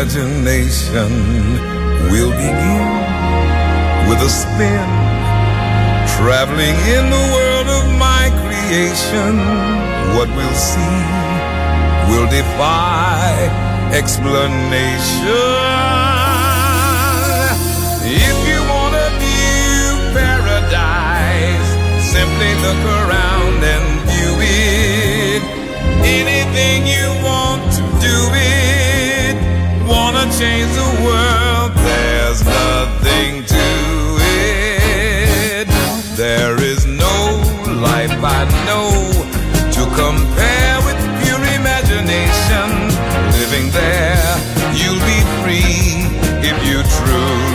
imagination will begin with a spin, traveling in the world of my creation. What we'll see will defy explanation. If you want to view paradise, simply look around and view it. Anything you want to do it change the world. There's nothing to it. There is no life I know to compare with pure imagination. Living there, you'll be free if you truly.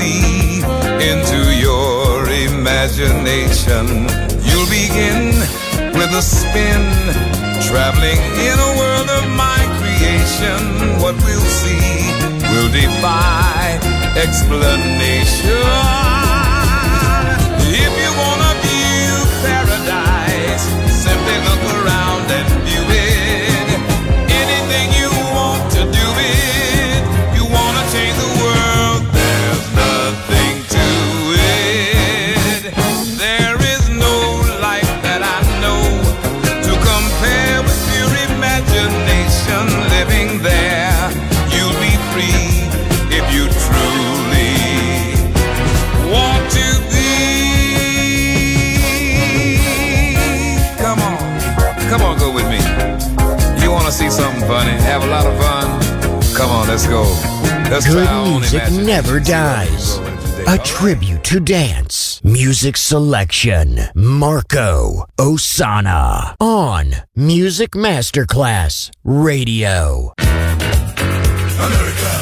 see into your imagination. You'll begin with a spin, traveling in a world of my creation. What we'll see will defy explanation. funny, have a lot of fun. Come on, let's go. Let's Good music never dies. A tribute to dance. Music selection. Marco Ossanna on Music Masterclass Radio. America.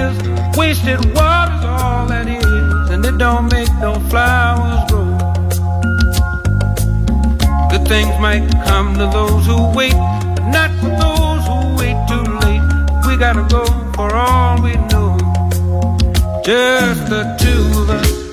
is. Wasted water's all that is, and it don't make no flowers grow. Good things might come to those who wait, but not for those who wait too late. We gotta go for all we know, just the two of us.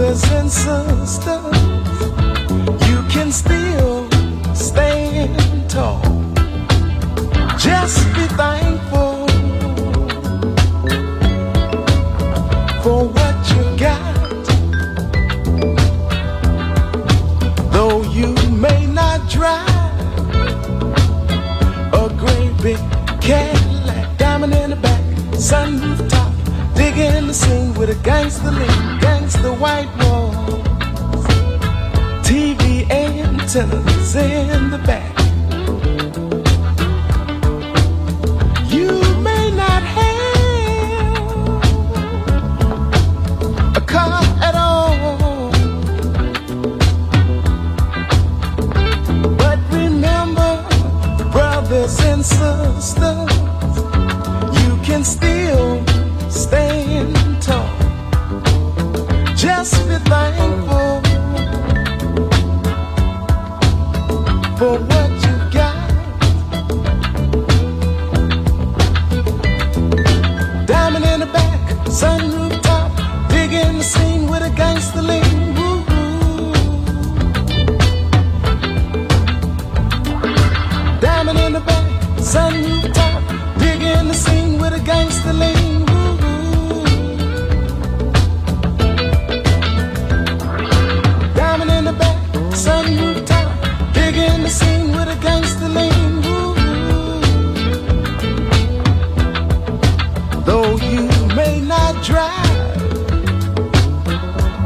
Brothers and sisters, you can still stand tall. Just be thankful for what you got. Though you may not drive a great big Cadillac, diamond in the back, sunroof top, digging the scene with a gangster lean, gangster white walls, TV antennas in the back.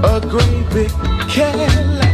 A great big Cadillac,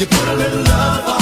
You put a little love. on